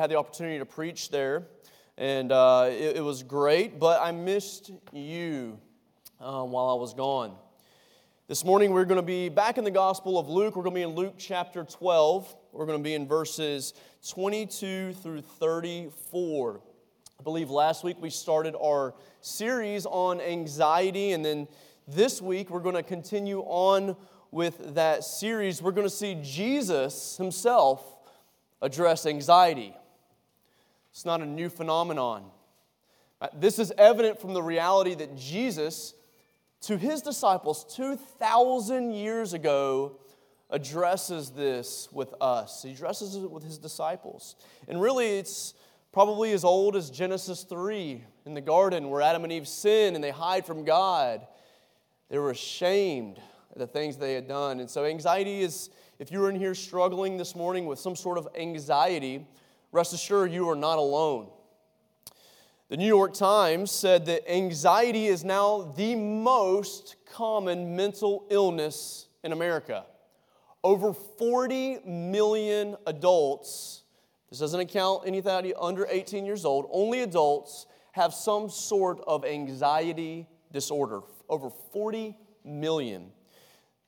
had the opportunity to preach there, and uh, it, it, was great, but I missed you um, while I was gone. This morning, we're going to be back in the Gospel of Luke. We're going to be in Luke chapter 12. We're going to be in verses 22 through 34. I believe last week we started our series on anxiety, and then this week we're going to continue on with that series. We're going to see Jesus himself address anxiety. It's not a new phenomenon. Uh, this is evident from the reality that Jesus, to his disciples 2,000 years ago, addresses this with us. He addresses it with his disciples. And really, it's probably as old as Genesis 3 in the garden where Adam and Eve sin and they hide from God. They were ashamed of the things they had done. And so, anxiety is, if you're in here struggling this morning with some sort of anxiety, rest assured you are not alone. The New York Times said that anxiety is now the most common mental illness in America. Over 40 million adults this doesn't account anybody under 18 years old. Only adults have some sort of anxiety disorder. Over 40 million.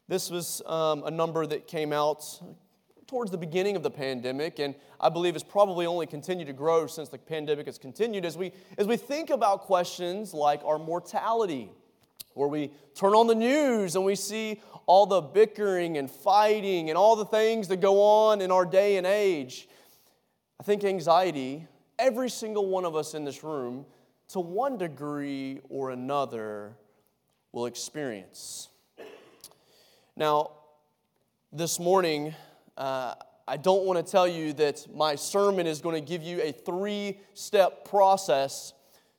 This was um, a number that came out towards the beginning of the pandemic, and I believe has probably only continued to grow since the pandemic has continued. As we, as we think about questions like our mortality, where we turn on the news and we see all the bickering and fighting and all the things that go on in our day and age, I think anxiety, every single one of us in this room, to one degree or another, will experience. Now, this morning, uh, I don't want to tell you that my sermon is going to give you a three step process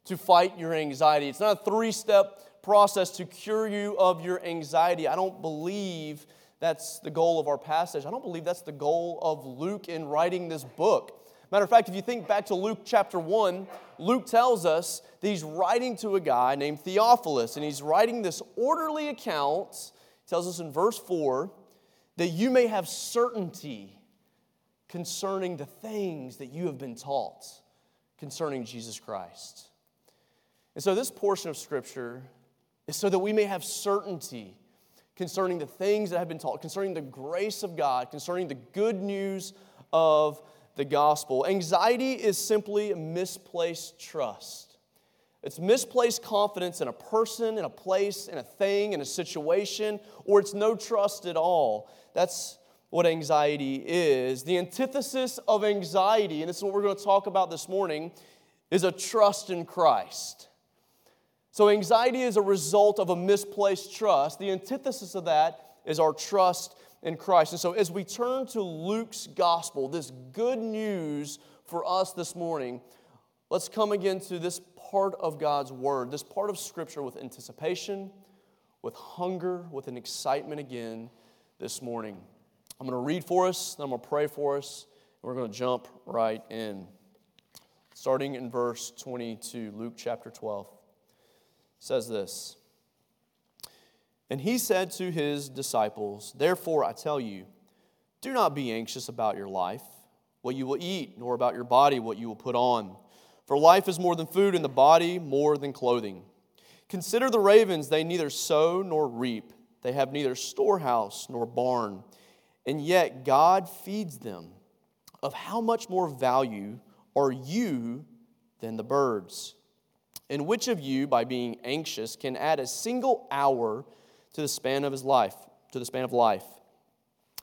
to fight your anxiety. It's not a three step process to cure you of your anxiety. I don't believe that's the goal of our passage. I don't believe that's the goal of Luke in writing this book. Matter of fact, if you think back to Luke chapter 1, Luke tells us that he's writing to a guy named Theophilus, and he's writing this orderly account. He tells us in verse 4 that you may have certainty concerning the things that you have been taught concerning Jesus Christ. And so, this portion of Scripture is so that we may have certainty concerning the things that have been taught, concerning the grace of God, concerning the good news of the gospel. Anxiety is simply misplaced trust. It's misplaced confidence in a person, in a place, in a thing, in a situation, or it's no trust at all. That's what anxiety is. The antithesis of anxiety, and this is what we're going to talk about this morning, is a trust in Christ. So, anxiety is a result of a misplaced trust. The antithesis of that is our trust in Christ. And so, as we turn to Luke's gospel, this good news for us this morning, let's come again to this part of God's word, this part of Scripture with anticipation, with hunger, with an excitement again this morning. I'm going to read for us, then I'm going to pray for us, and we're going to jump right in. Starting in verse 22, Luke chapter 12 says this. And he said to his disciples, Therefore I tell you, do not be anxious about your life, what you will eat, nor about your body, what you will put on. For life is more than food, and the body more than clothing. Consider the ravens, they neither sow nor reap, they have neither storehouse nor barn, and yet God feeds them. Of how much more value are you than the birds? And which of you, by being anxious, can add a single hour? to the span of his life, to the span of life.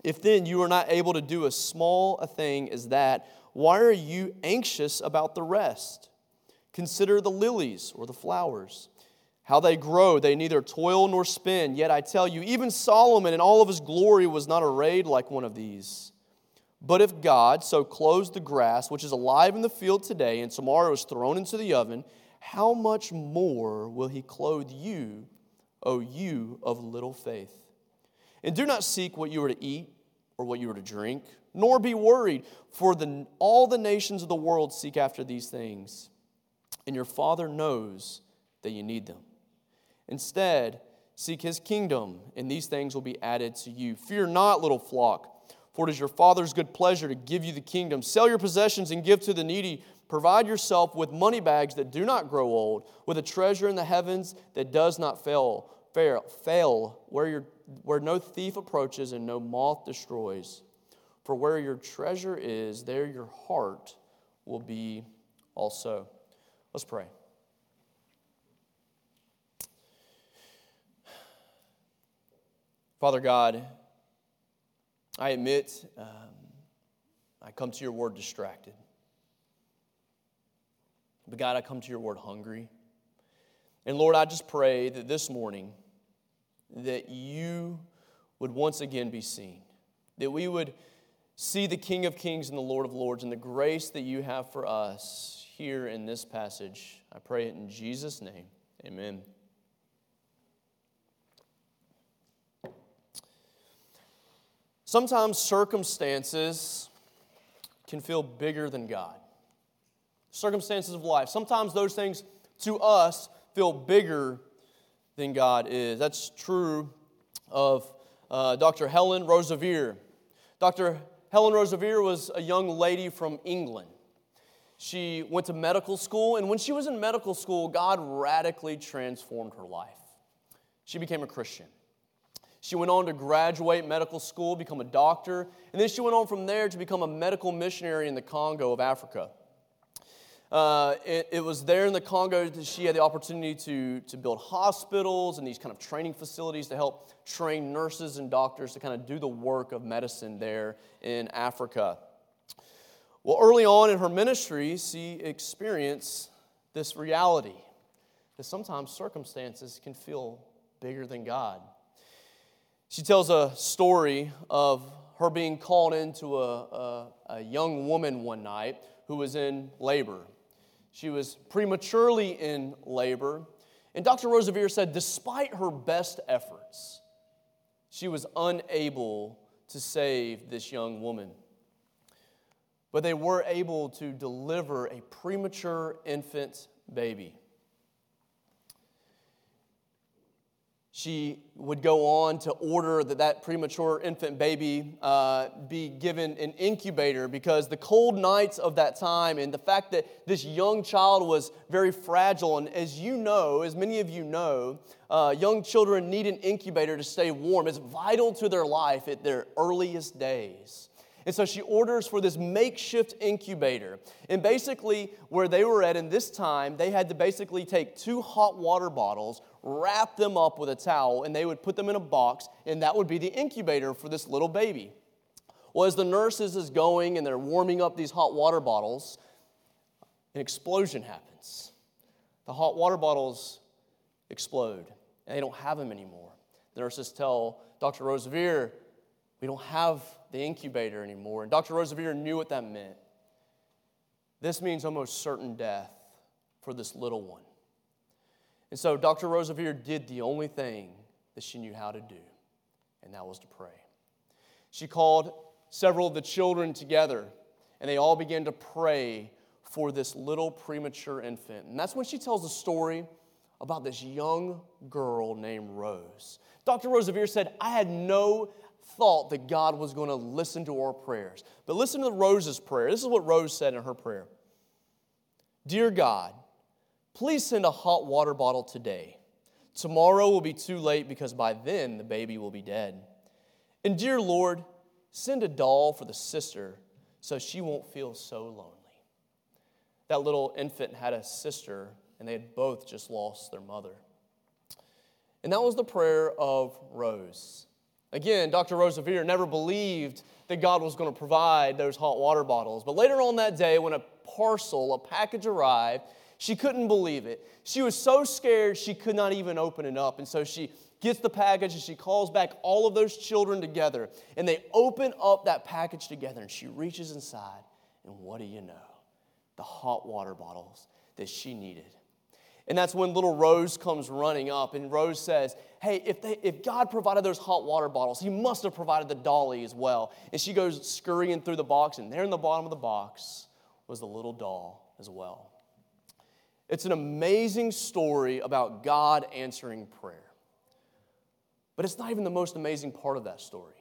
If then you are not able to do as small a thing as that, why are you anxious about the rest? Consider the lilies or the flowers, how they grow. They neither toil nor spin. Yet I tell you, even Solomon in all of his glory was not arrayed like one of these. But if God so clothes the grass, which is alive in the field today and tomorrow is thrown into the oven, how much more will he clothe you? O you of little faith. And do not seek what you are to eat or what you are to drink, nor be worried, for the, all the nations of the world seek after these things, and your Father knows that you need them. Instead, seek his kingdom, and these things will be added to you. Fear not, little flock For it is your Father's good pleasure to give you the kingdom. Sell your possessions and give to the needy. Provide yourself with money bags that do not grow old, with a treasure in the heavens that does not fail, fail, fail where, your, where no thief approaches and no moth destroys. For where your treasure is, there your heart will be also. Let's pray. Father God, I admit um, I come to your word distracted. But God, I come to your word hungry. And Lord, I just pray that this morning that you would once again be seen, that we would see the King of Kings and the Lord of Lords and the grace that you have for us here in this passage. I pray it in Jesus' name. Amen. Sometimes circumstances can feel bigger than God. Circumstances of life. Sometimes those things to us feel bigger than God is. That's true of uh, Dr. Helen Roseveare. Dr. Helen Roseveare was a young lady from England. She went to medical school, and when she was in medical school, God radically transformed her life. She became a Christian. She went on to graduate medical school, become a doctor, and then she went on from there to become a medical missionary in the Congo of Africa. Uh, it, it, was there in the Congo that she had the opportunity to, to build hospitals and these kind of training facilities to help train nurses and doctors to kind of do the work of medicine there in Africa. Well, early on in her ministry, she experienced this reality that sometimes circumstances can feel bigger than God. She tells a story of her being called into a, a, a, young woman one night who was in labor. She was prematurely in labor. And Dr. Roseveare said, despite her best efforts, she was unable to save this young woman. But they were able to deliver a premature infant baby. She would go on to order that that premature infant baby uh, be given an incubator because the cold nights of that time and the fact that this young child was very fragile. And as you know as many of you know uh, young children need an incubator to stay warm. It's vital to their life at their earliest days and so she orders for this makeshift incubator. And basically, where they were at in this time, they had to basically take two hot water bottles, wrap them up with a towel, and they would put them in a box, and that would be the incubator for this little baby. Well, as the nurses is going and they're warming up these hot water bottles, an explosion happens. The hot water bottles explode, and they don't have them anymore. The nurses tell Dr. Roseveare, we don't have the incubator anymore. And Dr. Roseveare knew what that meant. This means almost certain death for this little one. And so Dr. Roseveare did the only thing that she knew how to do, and that was to pray. She called several of the children together, and they all began to pray for this little premature infant. And that's when she tells a story about this young girl named Rose. Dr. Roseveare said, I had no thought that God was going to listen to our prayers. But listen to Rose's prayer. This is what Rose said in her prayer Dear God, please send a hot water bottle today. Tomorrow will be too late because by then the baby will be dead. And dear Lord, send a doll for the sister so she won't feel so lonely. That little infant had a sister, and they had both just lost their mother. And that was the prayer of Rose. Again, Dr. Roseveare never believed that God was going to provide those hot water bottles. But later on that day, when a parcel, a package arrived, she couldn't believe it. She was so scared she could not even open it up. And so she gets the package and she calls back all of those children together. And they open up that package together and she reaches inside. And what do you know? The hot water bottles that she needed. And that's when little Rose comes running up, and Rose says, Hey, if, they, if God provided those hot water bottles, He must have provided the dolly as well. And she goes scurrying through the box, and there in the bottom of the box was the little doll as well. It's an amazing story about God answering prayer. But it's not even the most amazing part of that story.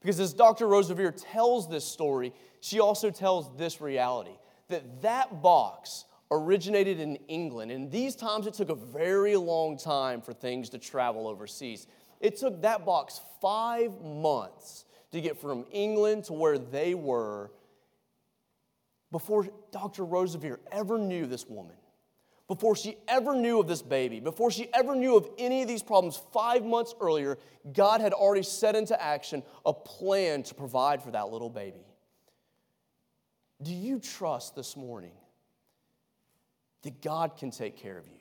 Because as Dr. Roseveare tells this story, she also tells this reality that that box originated in England. In these times it took a very long time for things to travel overseas. It took that box five months to get from England to where they were before Dr. Roseveare ever knew this woman, before she ever knew of this baby, before she ever knew of any of these problems, five months earlier, God had already set into action a plan to provide for that little baby. Do you trust this morning that God can take care of you?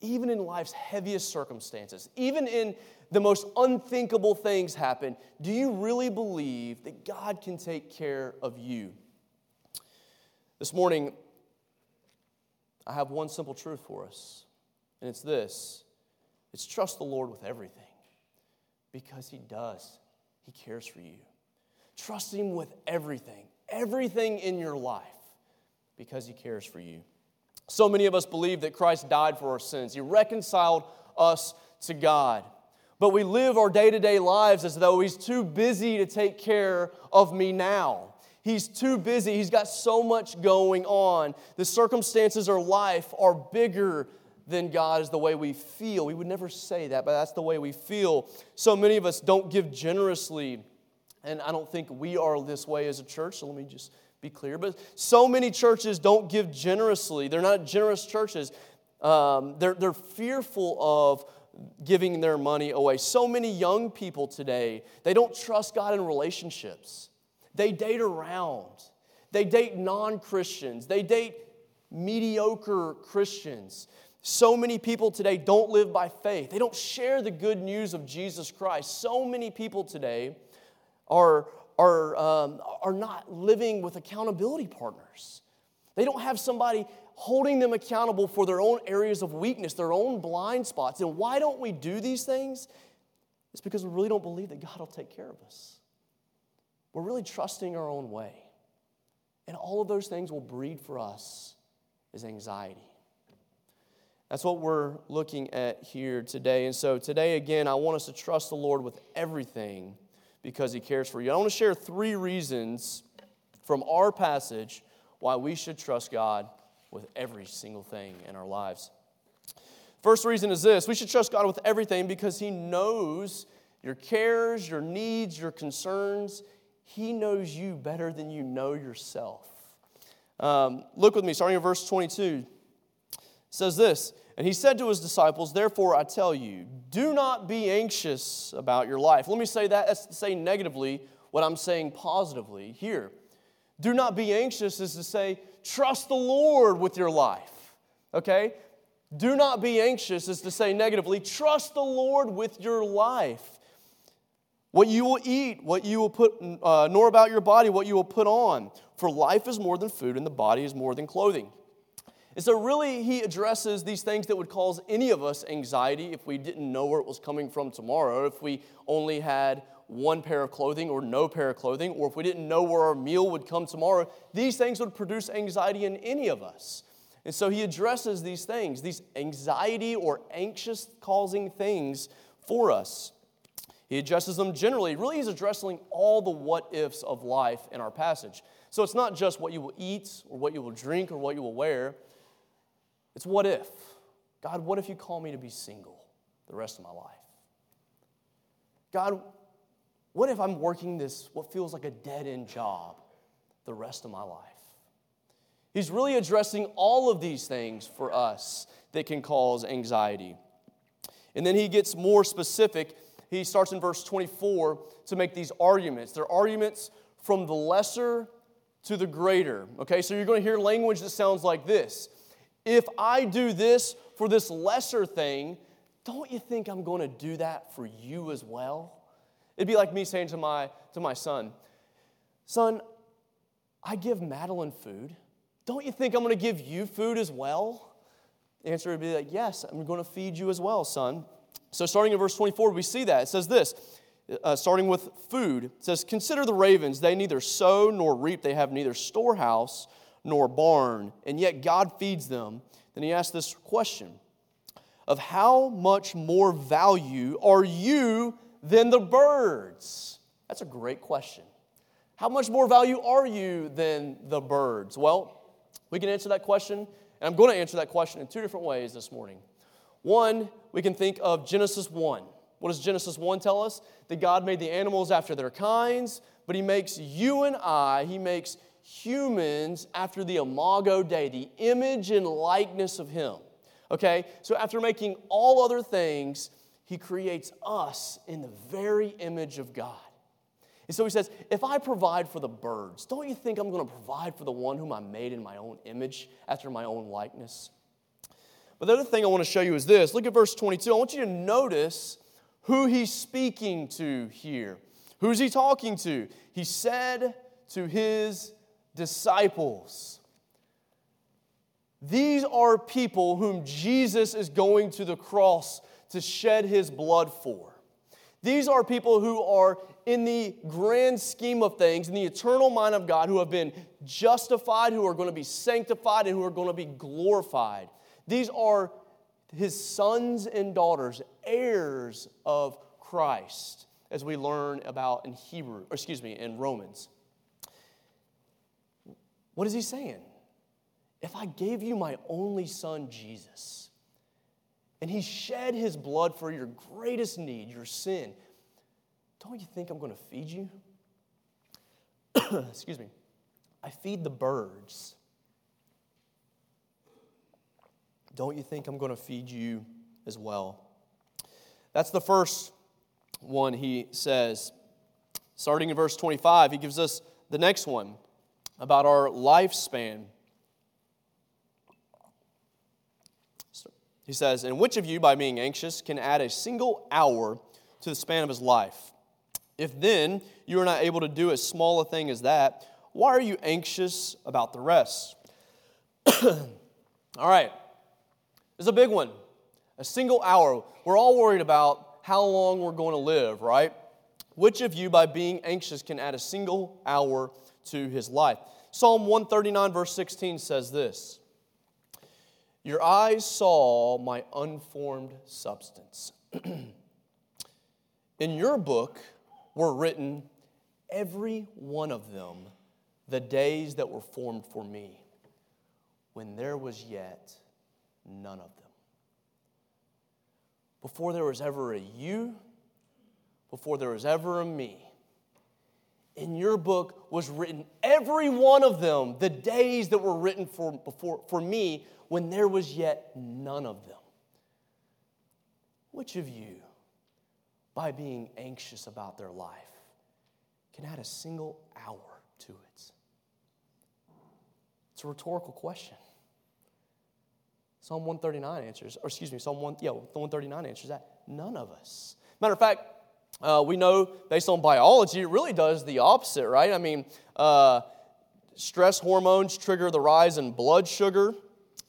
Even in life's heaviest circumstances, even in the most unthinkable things happen, do you really believe that God can take care of you? This morning, I have one simple truth for us, and it's this it's trust the Lord with everything because He does. He cares for you. Trust Him with everything, everything in your life because He cares for you. So many of us believe that Christ died for our sins, He reconciled us to God. But we live our day to day lives as though He's too busy to take care of me now. He's too busy. He's got so much going on. The circumstances of life are bigger than God is the way we feel. We would never say that, but that's the way we feel. So many of us don't give generously. And I don't think we are this way as a church, so let me just be clear. But so many churches don't give generously. They're not generous churches. Um, they're, they're fearful of giving their money away. So many young people today, they don't trust God in relationships. They date around. They date non Christians. They date mediocre Christians. So many people today don't live by faith. They don't share the good news of Jesus Christ. So many people today are, are, um, are not living with accountability partners. They don't have somebody holding them accountable for their own areas of weakness, their own blind spots. And why don't we do these things? It's because we really don't believe that God will take care of us. We're really trusting our own way. And all of those things will breed for us is anxiety. That's what we're looking at here today. And so today, again, I want us to trust the Lord with everything because He cares for you. I want to share three reasons from our passage why we should trust God with every single thing in our lives. First reason is this we should trust God with everything because He knows your cares, your needs, your concerns. He knows you better than you know yourself. Um, look with me, starting in verse 22. Says this And he said to his disciples, Therefore I tell you, do not be anxious about your life. Let me say that, that's to say negatively what I'm saying positively here. Do not be anxious is to say, trust the Lord with your life. Okay? Do not be anxious is to say negatively, trust the Lord with your life what you will eat, what you will put, uh, nor about your body, what you will put on. For life is more than food, and the body is more than clothing. And so, really, he addresses these things that would cause any of us anxiety if we didn't know where it was coming from tomorrow, if we only had one pair of clothing or no pair of clothing, or if we didn't know where our meal would come tomorrow. These things would produce anxiety in any of us. And so, he addresses these things, these anxiety or anxious causing things for us. He addresses them generally. Really, he's addressing all the what ifs of life in our passage. So it's not just what you will eat or what you will drink or what you will wear. It's what if. God, what if you call me to be single the rest of my life? God, what if I'm working this, what feels like a dead end job the rest of my life? He's really addressing all of these things for us that can cause anxiety. And then he gets more specific he starts in verse 24 to make these arguments. They're arguments from the lesser to the greater. Okay, so you're going to hear language that sounds like this If I do this for this lesser thing, don't you think I'm going to do that for you as well? It'd be like me saying to my, to my son, Son, I give Madeline food. Don't you think I'm going to give you food as well? The answer would be like, Yes, I'm going to feed you as well, son. So, starting in verse 24, we see that. It says this, uh, starting with food. It says, Consider the ravens. They neither sow nor reap, they have neither storehouse nor barn, and yet God feeds them. Then he asks this question of how much more value are you than the birds? That's a great question. How much more value are you than the birds? Well, we can answer that question, and I'm going to answer that question in two different ways this morning. One, we can think of Genesis 1. What does Genesis 1 tell us? That God made the animals after their kinds, but He makes you and I, He makes humans after the imago Dei, the image and likeness of Him. Okay? So after making all other things, He creates us in the very image of God. And so he says, If I provide for the birds, don't you think I'm going to provide for the one whom I made in my own image, after my own likeness? But the other thing I want to show you is this. Look at verse 22. I want you to notice who he's speaking to here. Who's he talking to? He said to his disciples. These are people whom Jesus is going to the cross to shed his blood for. These are people who are, in the grand scheme of things, in the eternal mind of God, who have been justified, who are going to be sanctified, and who are going to be glorified. These are his sons and daughters, heirs of Christ, as we learn about in Hebrew, or excuse me, in Romans. What is he saying? If I gave you my only son, Jesus, and he shed his blood for your greatest need, your sin, don't you think I'm going to feed you? Excuse me. I feed the birds. Don't you think I'm going to feed you as well? That's the first one he says. Starting in verse 25, he gives us the next one about our lifespan. He says, And which of you, by being anxious, can add a single hour to the span of his life? If then you are not able to do as small a thing as that, why are you anxious about the rest? all right, this is a big one. A single hour. We're all worried about how long we're going to live, right? Which of you, by being anxious, can add a single hour to his life? Psalm 139, verse 16 says this your eyes saw my unformed substance. In your book were written, every one of them, the days that were formed for me, when there was yet none of them. Before there was ever a you, before there was ever a me, in your book was written every one of them, the days that were written for, before, for me when there was yet none of them. Which of you, by being anxious about their life, can add a single hour to it? It's a rhetorical question. Psalm 139 answers, or excuse me, Psalm 1, yeah, 139 answers that. None of us. Matter of fact, uh, we know based on biology, it really does the opposite, right? I mean, uh, stress hormones trigger the rise in blood sugar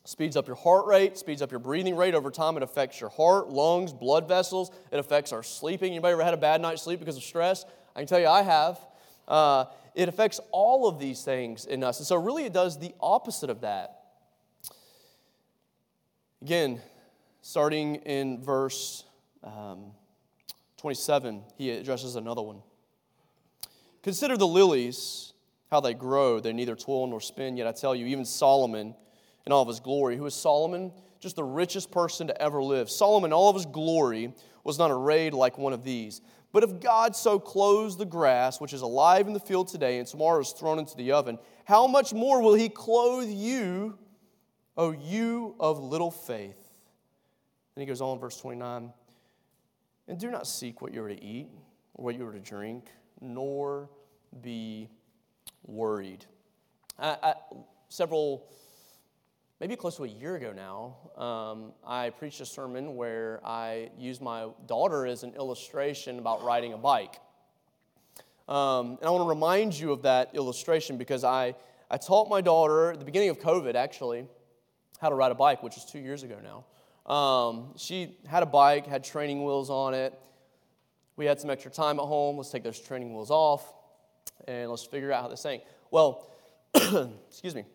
speeds up your heart rate, speeds up your breathing rate over time. It affects your heart, lungs, blood vessels. It affects our sleeping. Anybody ever had a bad night's sleep because of stress? I can tell you I have. Uh, it affects all of these things in us. And so, really, it does the opposite of that. Again, starting in verse um, 27, he addresses another one. Consider the lilies, how they grow. They neither toil nor spin, yet I tell you, even Solomon in all of his glory. Who is Solomon? Just the richest person to ever live. Solomon, in all of his glory, was not arrayed like one of these. But if God so clothes the grass, which is alive in the field today and tomorrow is thrown into the oven, how much more will he clothe you, O you of little faith? And he goes on, verse 29 And do not seek what you are to eat or what you are to drink, nor be worried. I, I, several maybe close to a year ago now, um, I preached a sermon where I used my daughter as an illustration about riding a bike. Um, and I want to remind you of that illustration because I, I taught my daughter at the beginning of COVID, actually, how to ride a bike, which is two years ago now. Um, she had a bike, had training wheels on it. We had some extra time at home. Let's take those training wheels off and let's figure out how this thing. Well, excuse me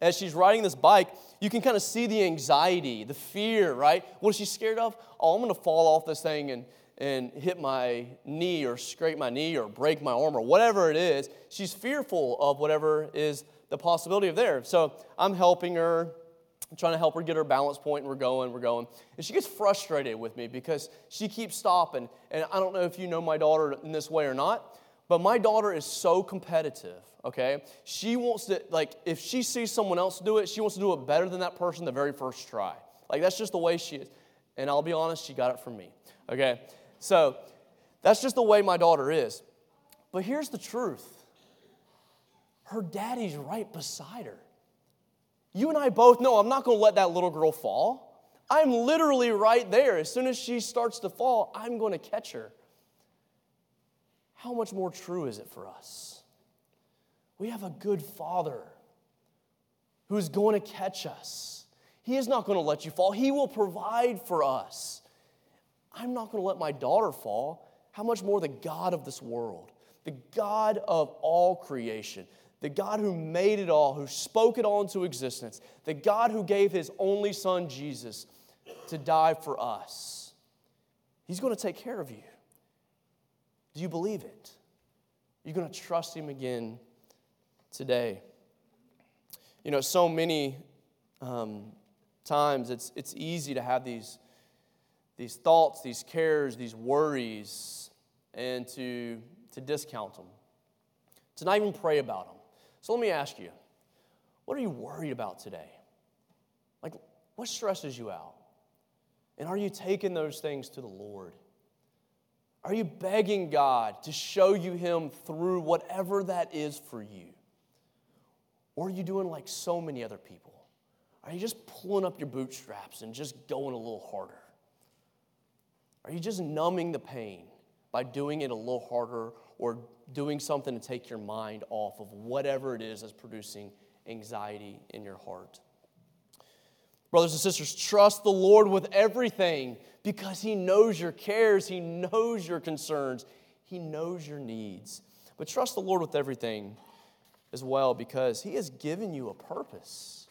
as she's riding this bike, you can kind of see the anxiety, the fear, right? What is she scared of? Oh, I'm going to fall off this thing and, and hit my knee or scrape my knee or break my arm or whatever it is. She's fearful of whatever is the possibility of there. So I'm helping her, I'm trying to help her get her balance point, and we're going, we're going. And she gets frustrated with me because she keeps stopping. And I don't know if you know my daughter in this way or not, but my daughter is so competitive, okay? She wants to, like, if she sees someone else do it, she wants to do it better than that person the very first try. Like, that's just the way she is. And I'll be honest, she got it from me, okay? So that's just the way my daughter is. But here's the truth her daddy's right beside her. You and I both know I'm not going to let that little girl fall. I'm literally right there. As soon as she starts to fall, I'm going to catch her how much more true is it for us? We have a good father who is going to catch us. He is not going to let you fall, He will provide for us. I'm not going to let my daughter fall. How much more the God of this world, the God of all creation, the God who made it all, who spoke it all into existence, the God who gave His only Son, Jesus, to die for us. He's going to take care of you. Do you believe it? You're going to trust Him again today. You know, so many um, times it's, it's easy to have these, these thoughts, these cares, these worries, and to, to discount them, to not even pray about them. So let me ask you what are you worried about today? Like, what stresses you out? And are you taking those things to the Lord? Are you begging God to show you Him through whatever that is for you? Or are you doing like so many other people? Are you just pulling up your bootstraps and just going a little harder? Are you just numbing the pain by doing it a little harder or doing something to take your mind off of whatever it is that's producing anxiety in your heart? Brothers and sisters, trust the Lord with everything because He knows your cares, He knows your concerns, He knows your needs. But trust the Lord with everything as well because He has given you a purpose.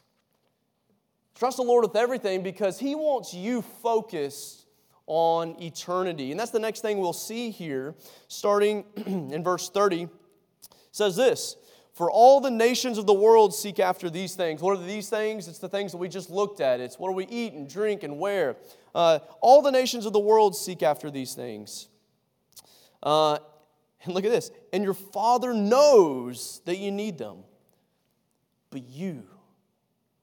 Trust the Lord with everything because He wants you focused on eternity. And that's the next thing we'll see here, starting in verse 30. It says this for all the nations of the world seek after these things. What are these things? It's the things that we just looked at. It's what do we eat and drink and wear. Uh, all the nations of the world seek after these things. Uh, and look at this. And your Father knows that you need them. But you,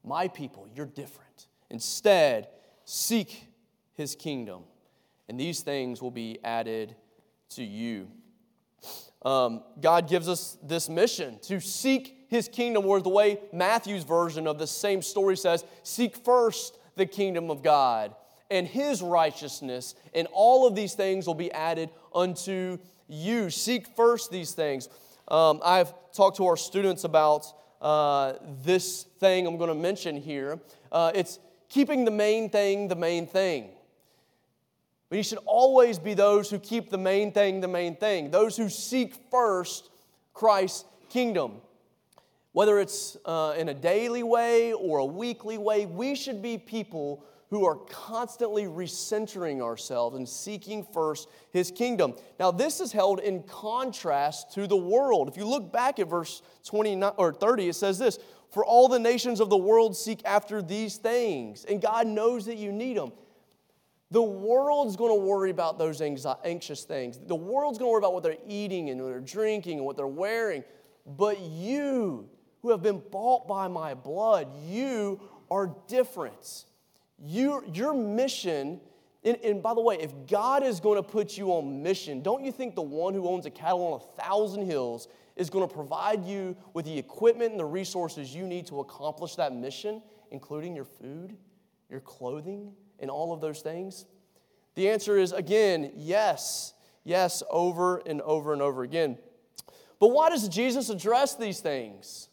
my people, you're different. Instead, seek his kingdom, and these things will be added to you um, God gives us this mission to seek his kingdom, or the way Matthew's version of the same story says, seek first the kingdom of God and his righteousness, and all of these things will be added unto you. Seek first these things. Um, I've talked to our students about uh, this thing I'm going to mention here. Uh, it's keeping the main thing the main thing. But you should always be those who keep the main thing the main thing, those who seek first Christ's kingdom. Whether it's uh, in a daily way or a weekly way, we should be people who are constantly recentering ourselves and seeking first his kingdom. Now, this is held in contrast to the world. If you look back at verse 29 or 30, it says this For all the nations of the world seek after these things, and God knows that you need them. The world's going to worry about those anxious things. The world's going to worry about what they're eating and what they're drinking and what they're wearing. But you, who have been bought by my blood, you are different. You, your mission, and, and by the way, if God is going to put you on mission, don't you think the one who owns a cattle on a thousand hills is going to provide you with the equipment and the resources you need to accomplish that mission, including your food, your clothing, and all of those things? The answer is again, yes, yes, over and over and over again. But why does Jesus address these things?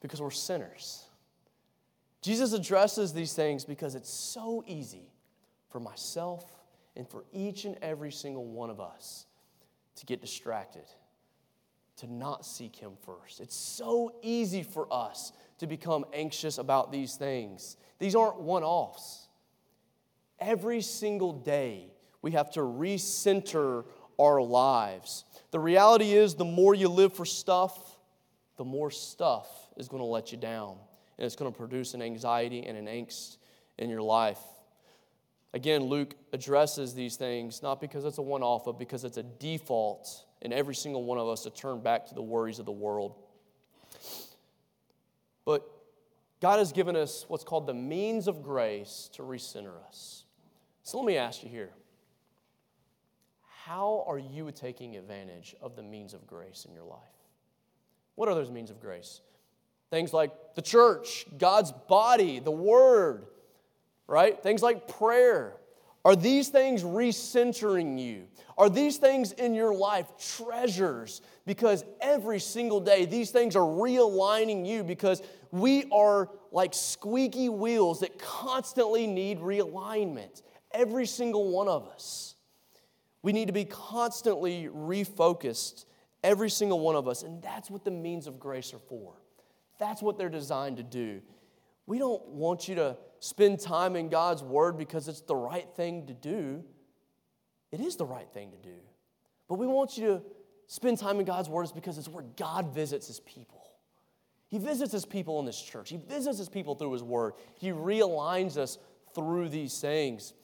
Because we're sinners. Jesus addresses these things because it's so easy for myself and for each and every single one of us to get distracted, to not seek Him first. It's so easy for us to become anxious about these things. These aren't one offs. Every single day, we have to recenter our lives. The reality is, the more you live for stuff, the more stuff is going to let you down. And it's going to produce an anxiety and an angst in your life. Again, Luke addresses these things not because it's a one off, but because it's a default in every single one of us to turn back to the worries of the world. But God has given us what's called the means of grace to recenter us. So let me ask you here how are you taking advantage of the means of grace in your life? What are those means of grace? Things like the church, God's body, the word, right? Things like prayer. Are these things recentering you? Are these things in your life treasures? Because every single day, these things are realigning you because we are like squeaky wheels that constantly need realignment. Every single one of us. We need to be constantly refocused, every single one of us. And that's what the means of grace are for. That's what they're designed to do. We don't want you to spend time in God's Word because it's the right thing to do. It is the right thing to do. But we want you to spend time in God's Word because it's where God visits His people. He visits His people in this church, He visits His people through His Word. He realigns us through these things.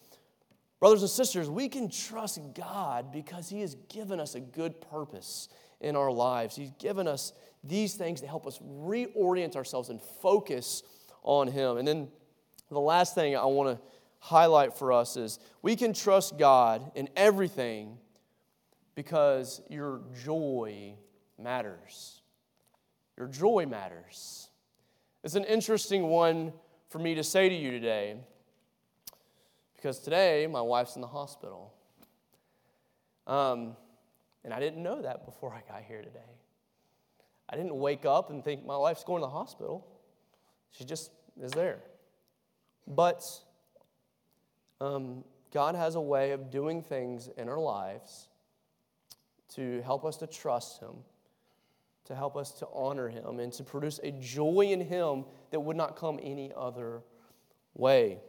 Brothers and sisters, we can trust God because He has given us a good purpose in our lives. He's given us these things to help us reorient ourselves and focus on Him. And then the last thing I want to highlight for us is we can trust God in everything because your joy matters. Your joy matters. It's an interesting one for me to say to you today because today my wife's in the hospital. Um, and I didn't know that before I got here today. I didn't wake up and think my wife's going to the hospital. She just is there. But um, God has a way of doing things in our lives to help us to trust Him, to help us to honor Him, and to produce a joy in Him that would not come any other way.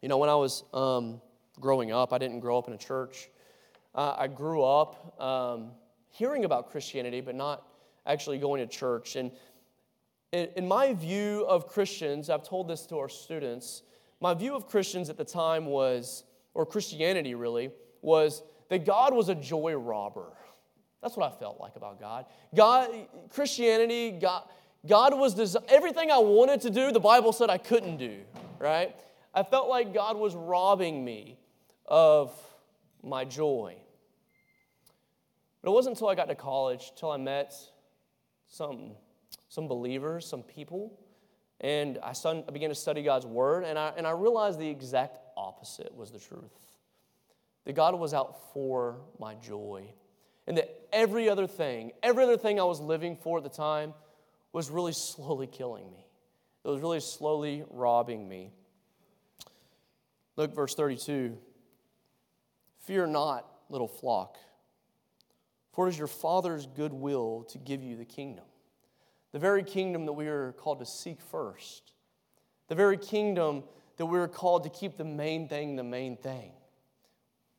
You know, when I was um, growing up, I didn't grow up in a church. Uh, I grew up um, hearing about Christianity, but not actually going to church. And in, in my view of Christians, I've told this to our students, my view of Christians at the time was, or Christianity really, was that God was a joy robber. That's what I felt like about God. God, Christianity, God, God was des- everything I wanted to do. The Bible said I couldn't do. Right? I felt like God was robbing me of my joy. But it wasn't until I got to college, until I met some, some believers, some people, and I, I began to study God's Word, and I, and I realized the exact opposite was the truth. That God was out for my joy. Every other thing, every other thing I was living for at the time was really slowly killing me. It was really slowly robbing me. Look, verse 32. Fear not, little flock, for it is your Father's good will to give you the kingdom. The very kingdom that we are called to seek first. The very kingdom that we are called to keep the main thing the main thing.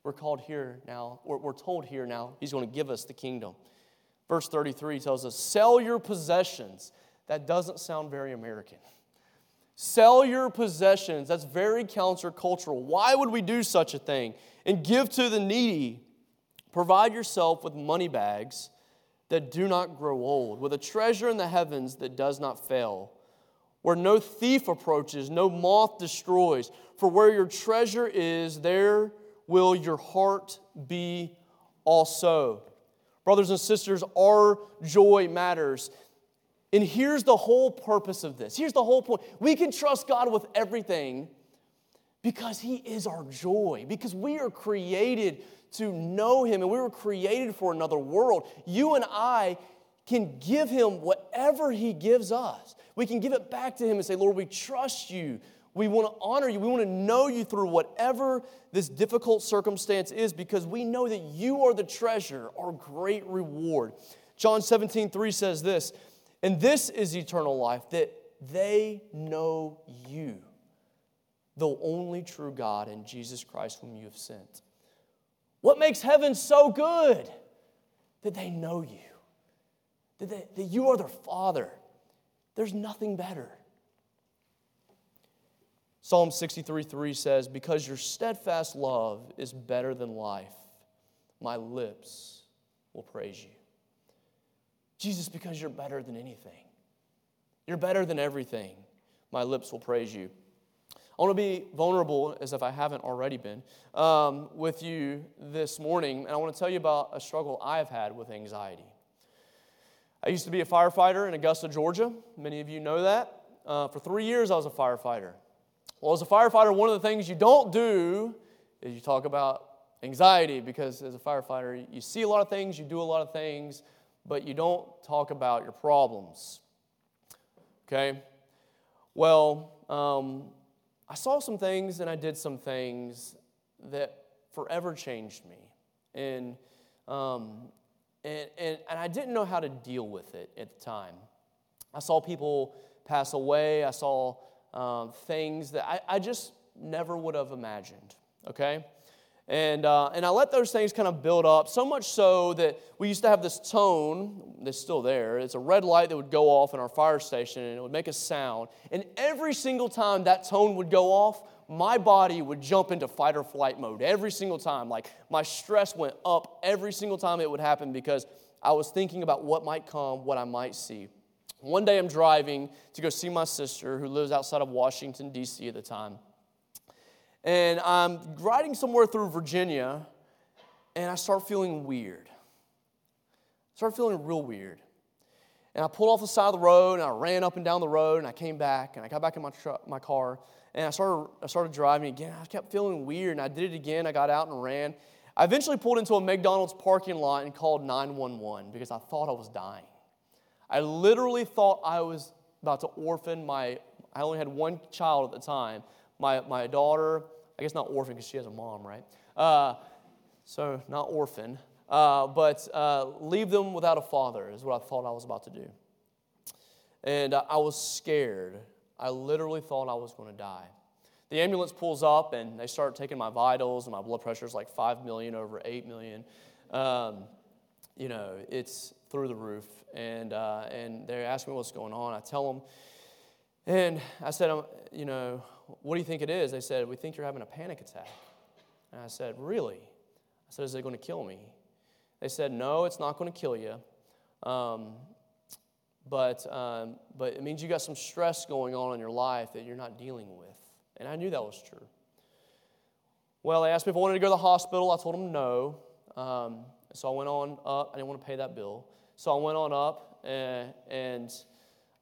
We're called here now, we're told here now, He's going to give us the kingdom. Verse 33 tells us, Sell your possessions. That doesn't sound very American. Sell your possessions. That's very countercultural. Why would we do such a thing? And give to the needy. Provide yourself with money bags that do not grow old, with a treasure in the heavens that does not fail, where no thief approaches, no moth destroys. For where your treasure is, there will your heart be also. Brothers and sisters, our joy matters. And here's the whole purpose of this. Here's the whole point. We can trust God with everything because He is our joy, because we are created to know Him and we were created for another world. You and I can give Him whatever He gives us. We can give it back to Him and say, Lord, we trust you. We want to honor you. We want to know you through whatever this difficult circumstance is because we know that you are the treasure, our great reward. John 17, 3 says this. And this is eternal life that they know you, the only true God, and Jesus Christ, whom you have sent. What makes heaven so good? That they know you, that, they, that you are their father. There's nothing better. Psalm 63 3 says, Because your steadfast love is better than life, my lips will praise you. Jesus, because you're better than anything, you're better than everything, my lips will praise you. I want to be vulnerable, as if I haven't already been, um, with you this morning, and I want to tell you about a struggle I've had with anxiety. I used to be a firefighter in Augusta, Georgia. Many of you know that. Uh, for three years, I was a firefighter. Well, as a firefighter, one of the things you don't do is you talk about anxiety because as a firefighter, you see a lot of things, you do a lot of things, but you don't talk about your problems. Okay? Well, um, I saw some things and I did some things that forever changed me. And, um, and, and, and I didn't know how to deal with it at the time. I saw people pass away, I saw um, things that I, I just never would have imagined, okay? And, uh, and I let those things kind of build up, so much so that we used to have this tone that's still there. It's a red light that would go off in our fire station and it would make a sound. And every single time that tone would go off, my body would jump into fight or flight mode every single time. Like my stress went up every single time it would happen because I was thinking about what might come, what I might see. One day I'm driving to go see my sister who lives outside of Washington, D.C. at the time. And I'm riding somewhere through Virginia, and I start feeling weird. I started feeling real weird. And I pulled off the side of the road, and I ran up and down the road, and I came back, and I got back in my, truck, my car, and I started, I started driving again. I kept feeling weird, and I did it again. I got out and ran. I eventually pulled into a McDonald's parking lot and called 911 because I thought I was dying. I literally thought I was about to orphan my, I only had one child at the time, my, my daughter I guess not orphan because she has a mom, right? Uh, so not orphan, uh, but uh, leave them without a father is what I thought I was about to do. And I was scared. I literally thought I was going to die. The ambulance pulls up and they start taking my vitals, and my blood pressure is like 5 million over 8 million. Um, you know, it's through the roof. And, uh, and they ask me what's going on. I tell them, and I said, you know, what do you think it is? They said, we think you're having a panic attack. And I said, really? I said, is it going to kill me? They said, no, it's not going to kill you. Um, but, um, but it means you got some stress going on in your life that you're not dealing with. And I knew that was true. Well, they asked me if I wanted to go to the hospital. I told them no. Um, so I went on up. I didn't want to pay that bill. So I went on up and, and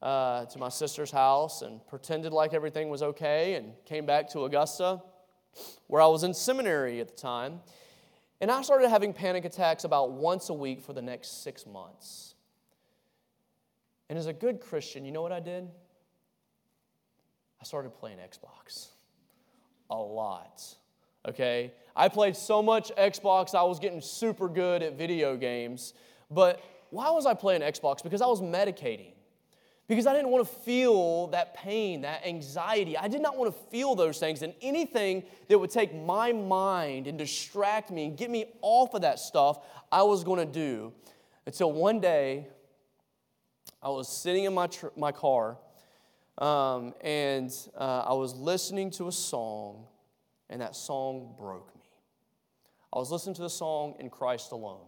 uh, to my sister's house and pretended like everything was okay and came back to Augusta, where I was in seminary at the time. And I started having panic attacks about once a week for the next six months. And as a good Christian, you know what I did? I started playing Xbox a lot. Okay? I played so much Xbox, I was getting super good at video games. But why was I playing Xbox? Because I was medicating because I didn't want to feel that pain, that anxiety. I did not want to feel those things. And anything that would take my mind and distract me and get me off of that stuff, I was going to do. Until one day, I was sitting in my, tr- my car um, and uh, I was listening to a song, and that song broke me. I was listening to the song In Christ Alone.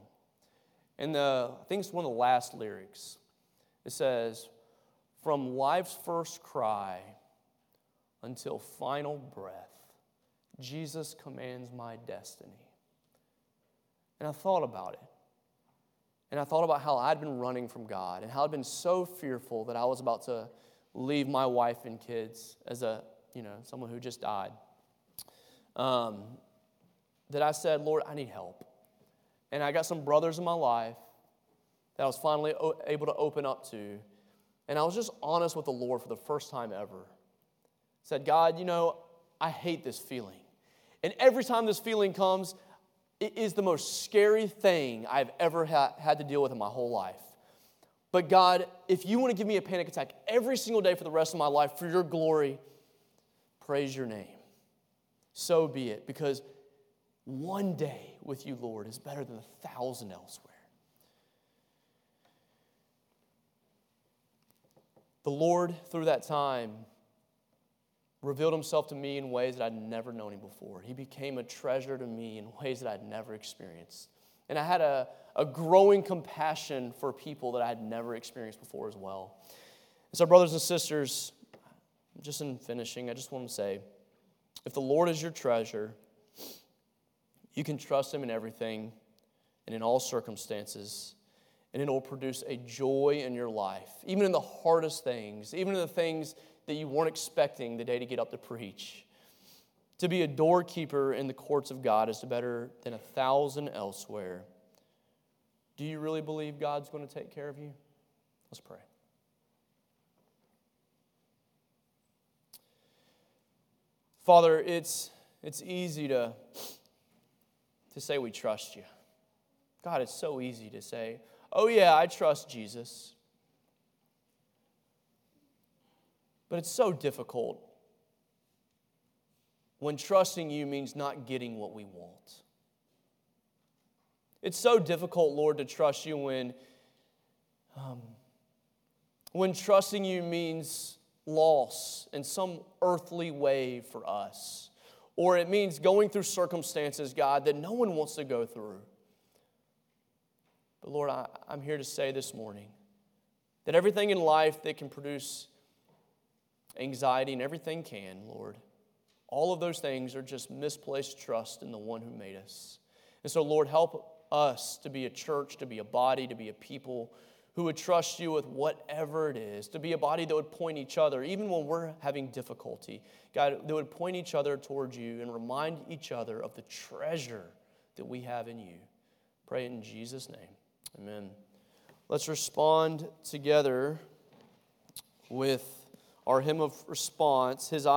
And the, I think it's one of the last lyrics. It says, from life's first cry until final breath, Jesus commands my destiny. And I thought about it. And I thought about how I'd been running from God and how I'd been so fearful that I was about to leave my wife and kids as a, you know, someone who just died. Um, that I said, Lord, I need help. And I got some brothers in my life that I was finally able to open up to and I was just honest with the Lord for the first time ever. Said, God, you know, I hate this feeling. And every time this feeling comes, it is the most scary thing I've ever ha- had to deal with in my whole life. But God, if you want to give me a panic attack every single day for the rest of my life for your glory, praise your name. So be it. Because one day with you, Lord, is better than a thousand elsewhere. The Lord, through that time, revealed himself to me in ways that I'd never known him before. He became a treasure to me in ways that I'd never experienced. And I had a, a growing compassion for people that I had never experienced before as well. And so, brothers and sisters, just in finishing, I just want to say if the Lord is your treasure, you can trust him in everything and in all circumstances and it will produce a joy in your life, even in the hardest things, even in the things that you weren't expecting the day to get up to preach. To be a doorkeeper in the courts of God is better than a thousand elsewhere. Do you really believe God's going to take care of you? Let's pray. Father, it's, it's easy to, to say we trust you. God, it's so easy to say, oh, yeah, I trust Jesus. But it's so difficult when trusting you means not getting what we want. It's so difficult, Lord, to trust you when, um, when trusting you means loss in some earthly way for us. Or it means going through circumstances, God, that no one wants to go through. But Lord, I, I'm here to say this morning that everything in life that can produce anxiety and everything can, Lord, all of those things are just misplaced trust in the one who made us. And so, Lord, help us to be a church, to be a body, to be a people who would trust you with whatever it is, to be a body that would point each other, even when we're having difficulty. God, that would point each other towards you and remind each other of the treasure that we have in you. Pray in Jesus' name. Amen. Let's respond together with our hymn of response. His eyes